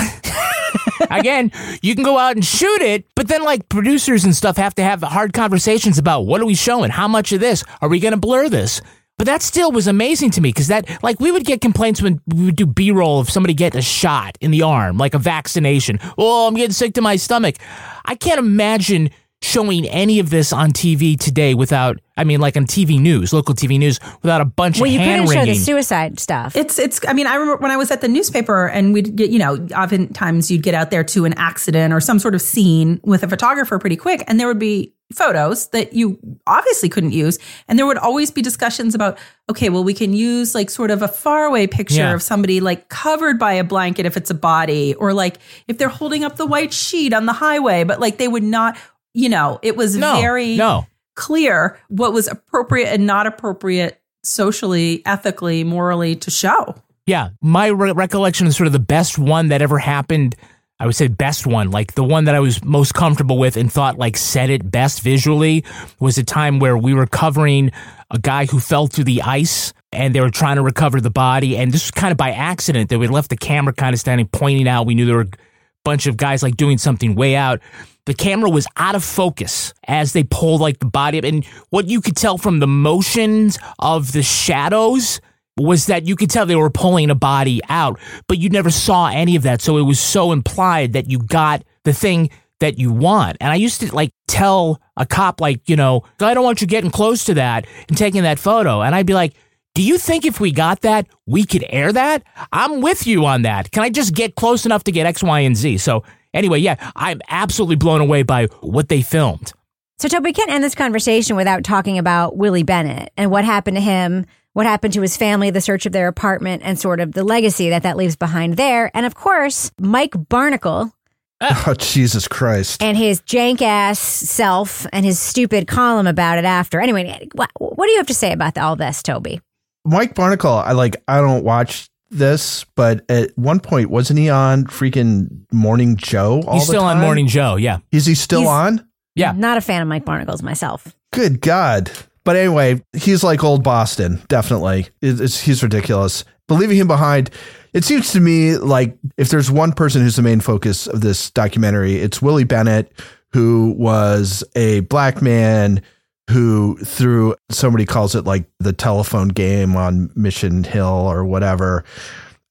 again, you can go out and shoot it, but then like producers and stuff have to have hard conversations about what are we showing? How much of this? Are we going to blur this? But that still was amazing to me because that, like, we would get complaints when we would do B roll of somebody getting a shot in the arm, like a vaccination. Oh, I'm getting sick to my stomach. I can't imagine showing any of this on TV today without, I mean, like on TV news, local TV news, without a bunch Well, of you couldn't show the suicide stuff. It's it's. I mean, I remember when I was at the newspaper, and we'd get you know, oftentimes you'd get out there to an accident or some sort of scene with a photographer pretty quick, and there would be photos that you obviously couldn't use, and there would always be discussions about, okay, well, we can use like sort of a faraway picture Yeah. of somebody like covered by a blanket if it's a body, or like if they're holding up the white sheet on the highway, but like they would not. You know, it was No, very no. clear what was appropriate and not appropriate socially, ethically, morally to show. Yeah, my re- recollection is sort of the best one that ever happened I would say best one, like the one that I was most comfortable with and thought like said it best visually was a time where we were covering a guy who fell through the ice and they were trying to recover the body. And this was kind of by accident that we left the camera kind of standing pointing out. We knew there were a bunch of guys like doing something way out. The camera was out of focus as they pulled like the body up. And what you could tell from the motions of the shadows was that you could tell they were pulling a body out, but you never saw any of that. So it was so implied that you got the thing that you want. And I used to like tell a cop, like, you know, I don't want you getting close to that and taking that photo. And I'd be like, do you think if we got that, we could air that? I'm with you on that. Can I just get close enough to get X, Y, and Z? So anyway, yeah, I'm absolutely blown away by what they filmed. So, Toby, we can't end this conversation without talking about Willie Bennett and what happened to him, what happened to his family, the search of their apartment, and sort of the legacy that that leaves behind there. And of course, Mike Barnicle ah. Oh, Jesus Christ. and his jank ass self and his stupid column about it after. Anyway, what, what do you have to say about all this, Toby? Mike Barnicle, I like, I don't watch this, but at one point, wasn't he on freaking Morning Joe all He's the still on? Morning Joe, yeah. Is he still He's- on? Yeah. Not a fan of Mike Barnicle's myself. Good God. But anyway, he's like old Boston, definitely. It- It's, he's ridiculous. But leaving him behind, it seems to me like if there's one person who's the main focus of this documentary, it's Willie Bennett, who was a black man who, through somebody calls it like the telephone game on Mission Hill or whatever,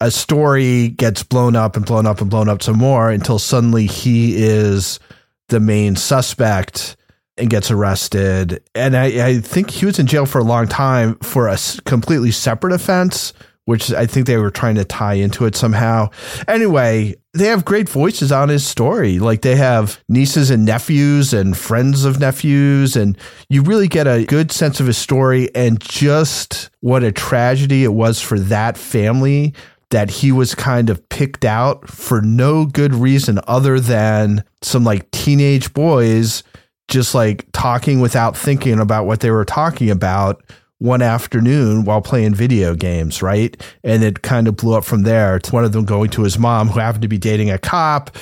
a story gets blown up and blown up and blown up some more until suddenly he is the main suspect and gets arrested. And I, I think he was in jail for a long time for a completely separate offense, which I think they were trying to tie into it somehow. Anyway, they have great voices on his story. Like they have nieces and nephews and friends of nephews, and you really get a good sense of his story and just what a tragedy it was for that family that he was kind of picked out for no good reason other than some like teenage boys just like talking without thinking about what they were talking about one afternoon while playing video games, right? And it kind of blew up from there. To one of them going to his mom, who happened to be dating a cop,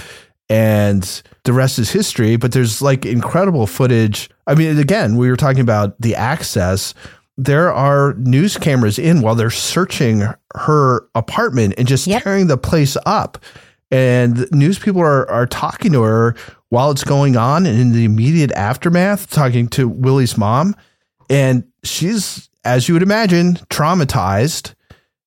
and the rest is history. But there's like incredible footage. I mean, again, we were talking about the access. There are news cameras in while they're searching her apartment and just tearing the place up. And news people are, are talking to her while it's going on and in the immediate aftermath, talking to Willie's mom. And she's, as you would imagine, traumatized.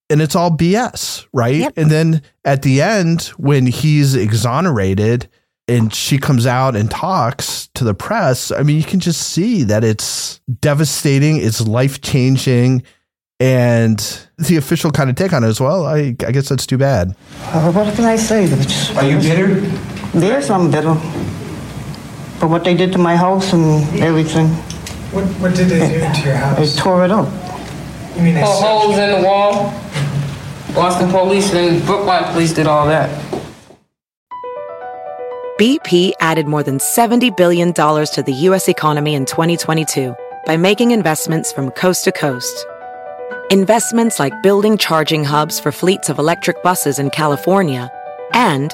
And it's all BS, right? And then at the end, when he's exonerated and she comes out and talks to the press, I mean, you can just see that it's devastating, it's life changing. And the official kind of take on it as well, I, I guess that's too bad. Uh, what can I say? Are you bitter? Yes, I'm But what they did to my house and everything. What, what did they do to your house? They tore it up. You mean they Put holes in the wall. Mm-hmm. Boston police and Brookline police did all that. BP added more than $70 billion to the U.S. economy in 2022 by making investments from coast to coast. Investments like building charging hubs for fleets of electric buses in California and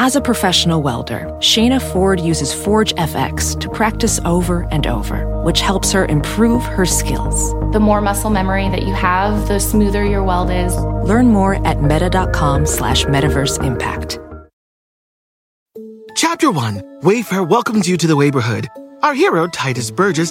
As a professional welder, Shayna Ford uses Forge FX to practice over and over, which helps her improve her skills. The more muscle memory that you have, the smoother your weld is. Learn more at meta.com slash metaverse impact. Chapter 1 Wayfair welcomes you to the neighborhood. Our hero, Tituss Burgess,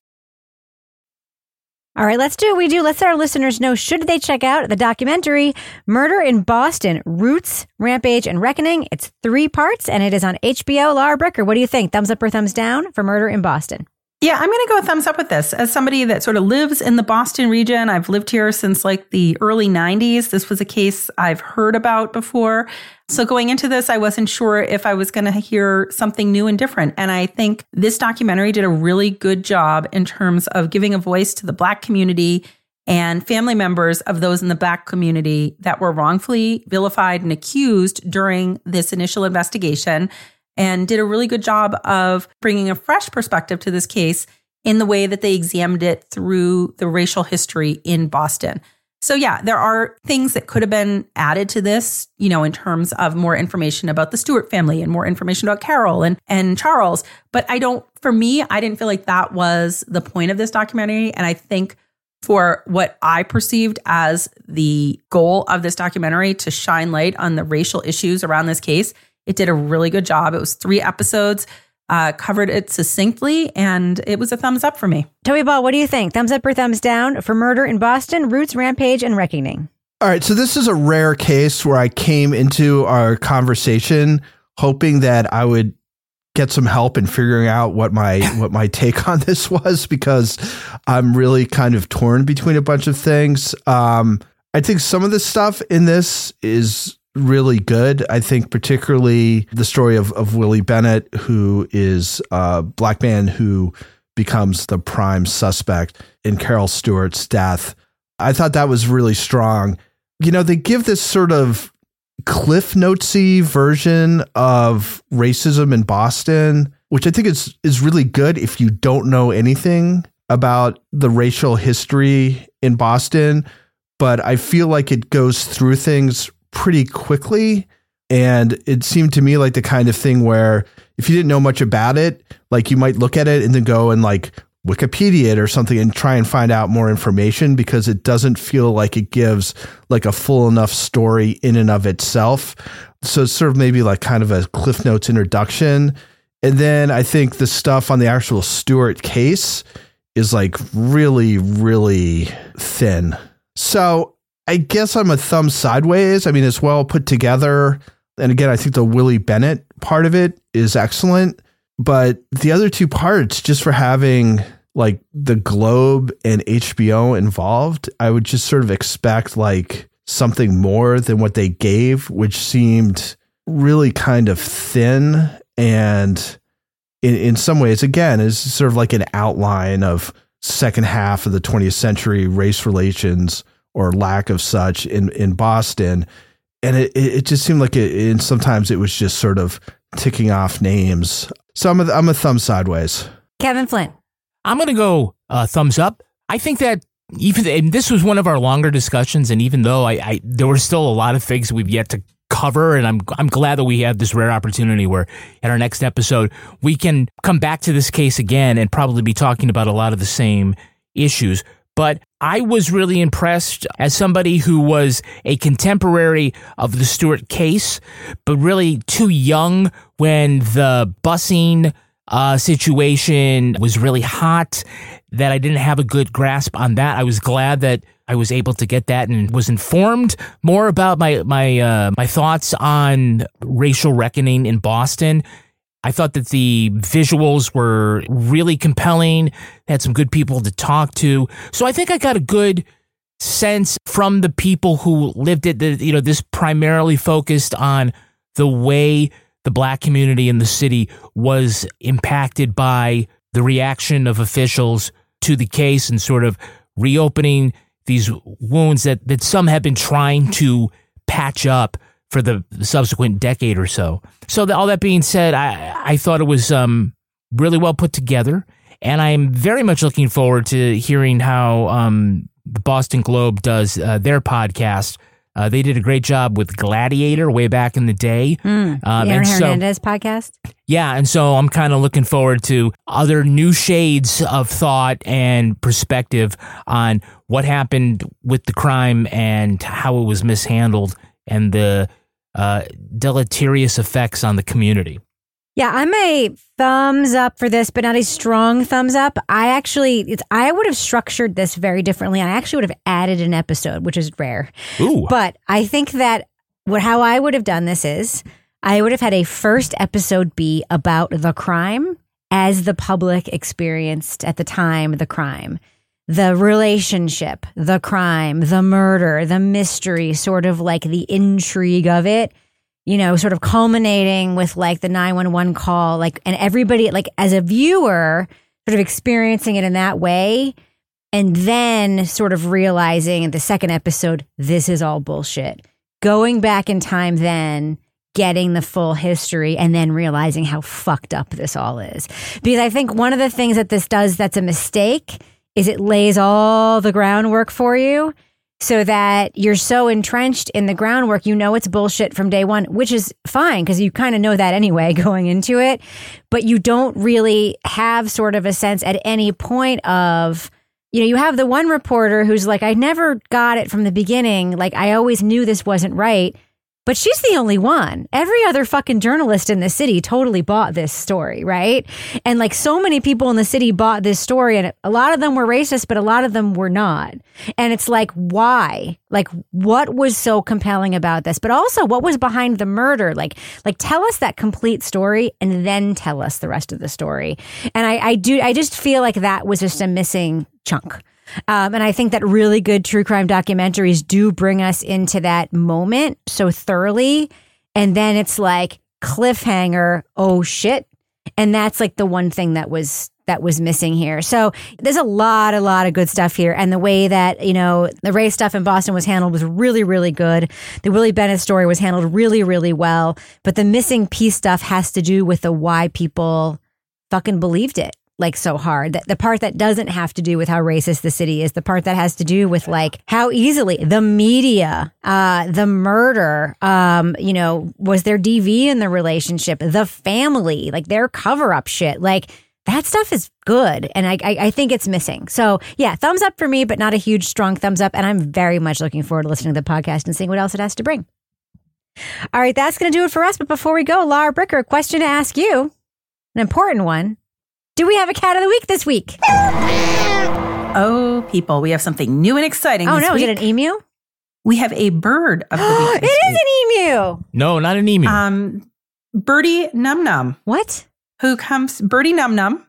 All right, let's do what we do. Let's let our listeners know should they check out the documentary Murder in Boston Roots, Rampage, and Reckoning. It's three parts and it is on HBO. Laura Bricker, what do you think? Thumbs up or thumbs down for Murder in Boston? Yeah, I'm going to go a thumbs up with this. As somebody that sort of lives in the Boston region, I've lived here since like the early 90s. This was a case I've heard about before. So going into this, I wasn't sure if I was going to hear something new and different. And I think this documentary did a really good job in terms of giving a voice to the Black community and family members of those in the Black community that were wrongfully vilified and accused during this initial investigation and did a really good job of bringing a fresh perspective to this case in the way that they examined it through the racial history in Boston. So, yeah, there are things that could have been added to this, you know, in terms of more information about the Stuart family and more information about Carol and, and Charles. But I don't, for me, I didn't feel like that was the point of this documentary. And I think for what I perceived as the goal of this documentary to shine light on the racial issues around this case, it did a really good job. It was three episodes, uh, covered it succinctly, and it was a thumbs up for me. Toby Ball, what do you think? Thumbs up or thumbs down for Murder in Boston, Roots, Rampage, and Reckoning? All right, so this is a rare case where I came into our conversation hoping that I would get some help in figuring out what my what my take on this was because I'm really kind of torn between a bunch of things. Um, I think some of the stuff in this is really good. I think particularly the story of, of Willie Bennett, who is a black man who becomes the prime suspect in Carol Stuart's death. I thought that was really strong. You know, they give this sort of cliff notesy version of racism in Boston, which I think is is really good if you don't know anything about the racial history in Boston. But I feel like it goes through things pretty quickly. And it seemed to me like the kind of thing where if you didn't know much about it, like you might look at it and then go and like Wikipedia it or something and try and find out more information because it doesn't feel like it gives like a full enough story in and of itself. So it's sort of maybe like kind of a Cliff Notes introduction. And then I think the stuff on the actual Stuart case is like really, really thin. So I guess I'm a thumb sideways. I mean, it's well put together. And again, I think the Willie Bennett part of it is excellent. But the other two parts, just for having like the Globe and HBO involved, I would just sort of expect like something more than what they gave, which seemed really kind of thin and in, in some ways, again, is sort of like an outline of second half of the 20th century race relations or lack of such in in Boston, and it it just seemed like it. And sometimes it was just sort of ticking off names. So I'm a, I'm a thumb sideways. Kevin Flynn. I'm going to go uh, thumbs up. I think that even and this was one of our longer discussions, and even though I, I there were still a lot of things we've yet to cover, and I'm I'm glad that we have this rare opportunity where in our next episode we can come back to this case again and probably be talking about a lot of the same issues. But I was really impressed as somebody who was a contemporary of the Stuart case, but really too young when the busing uh, situation was really hot, that I didn't have a good grasp on that. I was glad that I was able to get that and was informed more about my my uh, my thoughts on racial reckoning in Boston I thought that the visuals were really compelling, had some good people to talk to. So I think I got a good sense from the people who lived it that, you know, this primarily focused on the way the black community in the city was impacted by the reaction of officials to the case and sort of reopening these wounds that, that some have been trying to patch up for the subsequent decade or so. So the, all that being said, I I thought it was um, really well put together, and I'm very much looking forward to hearing how um, the Boston Globe does uh, their podcast. Uh, they did a great job with Gladiator way back in the day. Mm, um, the Aaron so, Hernandez podcast. Yeah, and so I'm kind of looking forward to other new shades of thought and perspective on what happened with the crime and how it was mishandled and the uh, deleterious effects on the community. Yeah, I'm a thumbs up for this, but not a strong thumbs up. I actually, it's I would have structured this very differently. I actually would have added an episode, which is rare. Ooh. But I think that what how I would have done this is I would have had a first episode be about the crime as the public experienced at the time the crime. The relationship, the crime, the murder, the mystery, sort of like the intrigue of it you know, sort of culminating with like the 911 call, like, and everybody, like, as a viewer, sort of experiencing it in that way. And then sort of realizing in the second episode, this is all bullshit. Going back in time, then getting the full history, and then realizing how fucked up this all is. Because I think one of the things that this does that's a mistake is it lays all the groundwork for you so that you're so entrenched in the groundwork, you know it's bullshit from day one, which is fine because you kind of know that anyway going into it. But you don't really have sort of a sense at any point of, you know, you have the one reporter who's like, I never got it from the beginning. Like, I always knew this wasn't right. But she's the only one. Every other fucking journalist in the city totally bought this story, right? And like so many people in the city bought this story, and a lot of them were racist, but a lot of them were not. And it's like, why? Like, what was so compelling about this? But also, what was behind the murder? Like, like tell us that complete story, and then tell us the rest of the story. And I, I do, I just feel like that was just a missing chunk. Um, and I think that really good true crime documentaries do bring us into that moment so thoroughly. And then it's like cliffhanger, oh shit. And that's like the one thing that was that was missing here. So there's a lot, a lot of good stuff here. And the way that, you know, the race stuff in Boston was handled was really, really good. The Willie Bennett story was handled really, really well. But the missing piece stuff has to do with the why people fucking believed it like so hard. That the part that doesn't have to do with how racist the city is, the part that has to do with like how easily the media, uh, the murder, um, you know, was there DV in the relationship, the family, like their cover up shit, like that stuff is good and I, I, I think it's missing. So yeah thumbs up for me but not a huge strong thumbs up and i'm very much looking forward to listening to the podcast and seeing what else it has to bring. All right that's going to do it for us but before we go laura bricker a question to ask you an important one do we have a cat of the week this week Oh, people, we have something new and exciting. oh this no is it an emu We have a bird of the week. it this is week. an emu No, not an emu. Um, Birdie Num Num. What? Who comes? Birdie Num Num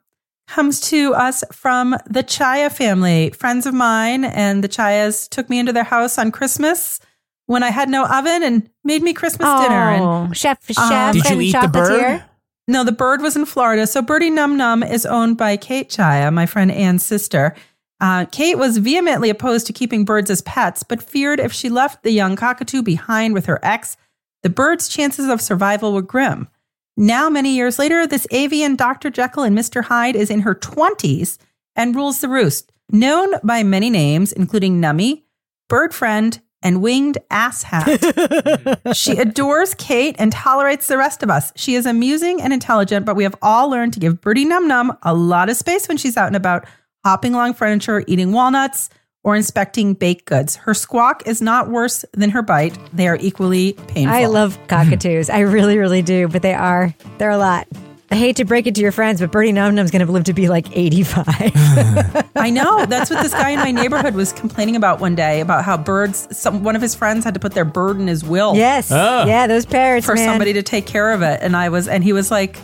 comes to us from the Chaya family, friends of mine, and the Chayas took me into their house on Christmas when I had no oven and made me Christmas dinner. And Oh, chef chef Um, Did you and eat the bird? No, the bird was in Florida. So Birdie Num Num is owned by Kate Chaya, my friend Anne's sister. Uh, Kate was vehemently opposed to keeping birds as pets, but feared if she left the young cockatoo behind with her ex, the bird's chances of survival were grim. Now, many years later, this avian Dr. Jekyll and Mr. Hyde is in her 20s and rules the roost. Known by many names, including Nummy, Bird Friend, and Winged Asshat. she adores Kate and tolerates the rest of us. She is amusing and intelligent, but we have all learned to give Birdie Num Num a lot of space when she's out and about, hopping along furniture, eating walnuts, or inspecting baked goods. Her squawk is not worse than her bite. They are equally painful. I love cockatoos. I really, really do. But they are, they're a lot. I hate to break it to your friends, but Birdie Num Num's going to live to be like 85. I know. That's what this guy in my neighborhood was complaining about one day about how birds, some, one of his friends had to put their bird in his will. yes. Oh. Yeah, those parrots, For man. somebody to take care of it. And I was, and he was like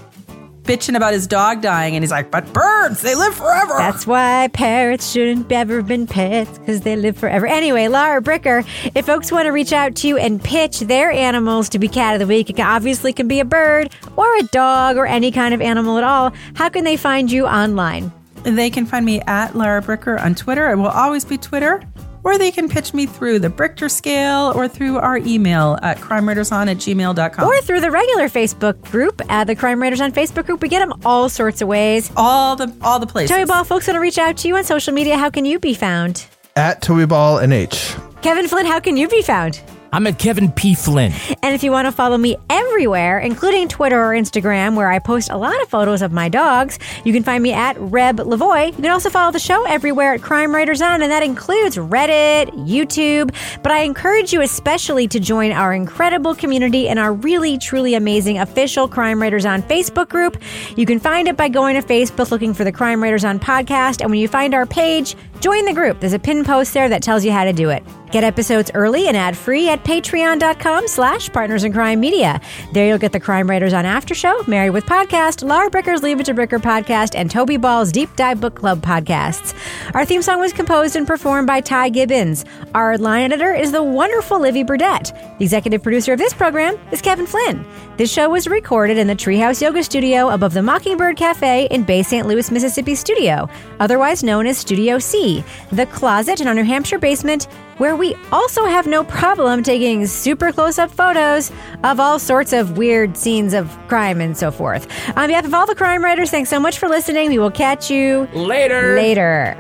bitching about his dog dying. And he's like, but birds, they live forever. That's why parrots shouldn't ever been pets because they live forever. Anyway, Laura Bricker, if folks want to reach out to you and pitch their animals to be cat of the week, it can- obviously can be a bird or a dog or any kind of animal at all. How can they find you online? They can find me at Lara Bricker on Twitter. It will always be Twitter. Or they can pitch me through the Brichter scale or through our email at crimewriterson at gmail.com. Or through the regular Facebook group at the Crime Writers on Facebook group. We get them all sorts of ways. all the all the places. Toby Ball, folks want to reach out to you on social media. How can you be found? At Toby Ball and H. Kevin Flynn, how can you be found? I'm at Kevin P. Flynn. And if you want to follow me everywhere, including Twitter or Instagram, where I post a lot of photos of my dogs, you can find me at Reb Lavoie. You can also follow the show everywhere at Crime Writers On, and that includes Reddit, YouTube. But I encourage you especially to join our incredible community and our really, truly amazing official Crime Writers On Facebook group. You can find it by going to Facebook, looking for the Crime Writers On podcast, and when you find our page, join the group. There's a pin post there that tells you how to do it. Get episodes early and ad-free at patreon.com slash partners in crime media. There you'll get the Crime Writers on After Show, Married with Podcast, Laura Bricker's Leave It to Bricker podcast, and Toby Ball's Deep Dive Book Club podcasts. Our theme song was composed and performed by Ty Gibbons. Our line editor is the wonderful Livy Burdett. The executive producer of this program is Kevin Flynn. This show was recorded in the Treehouse Yoga Studio above the Mockingbird Cafe in Bay St. Louis, Mississippi studio, otherwise known as Studio C, the closet in our New Hampshire basement where we also have no problem taking super close up photos of all sorts of weird scenes of crime and so forth. On behalf of all the crime writers, thanks so much for listening. We will catch you later. Later.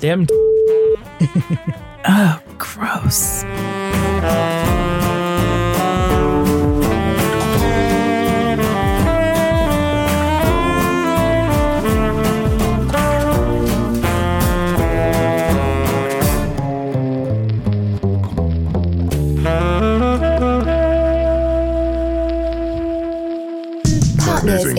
Them. oh, gross.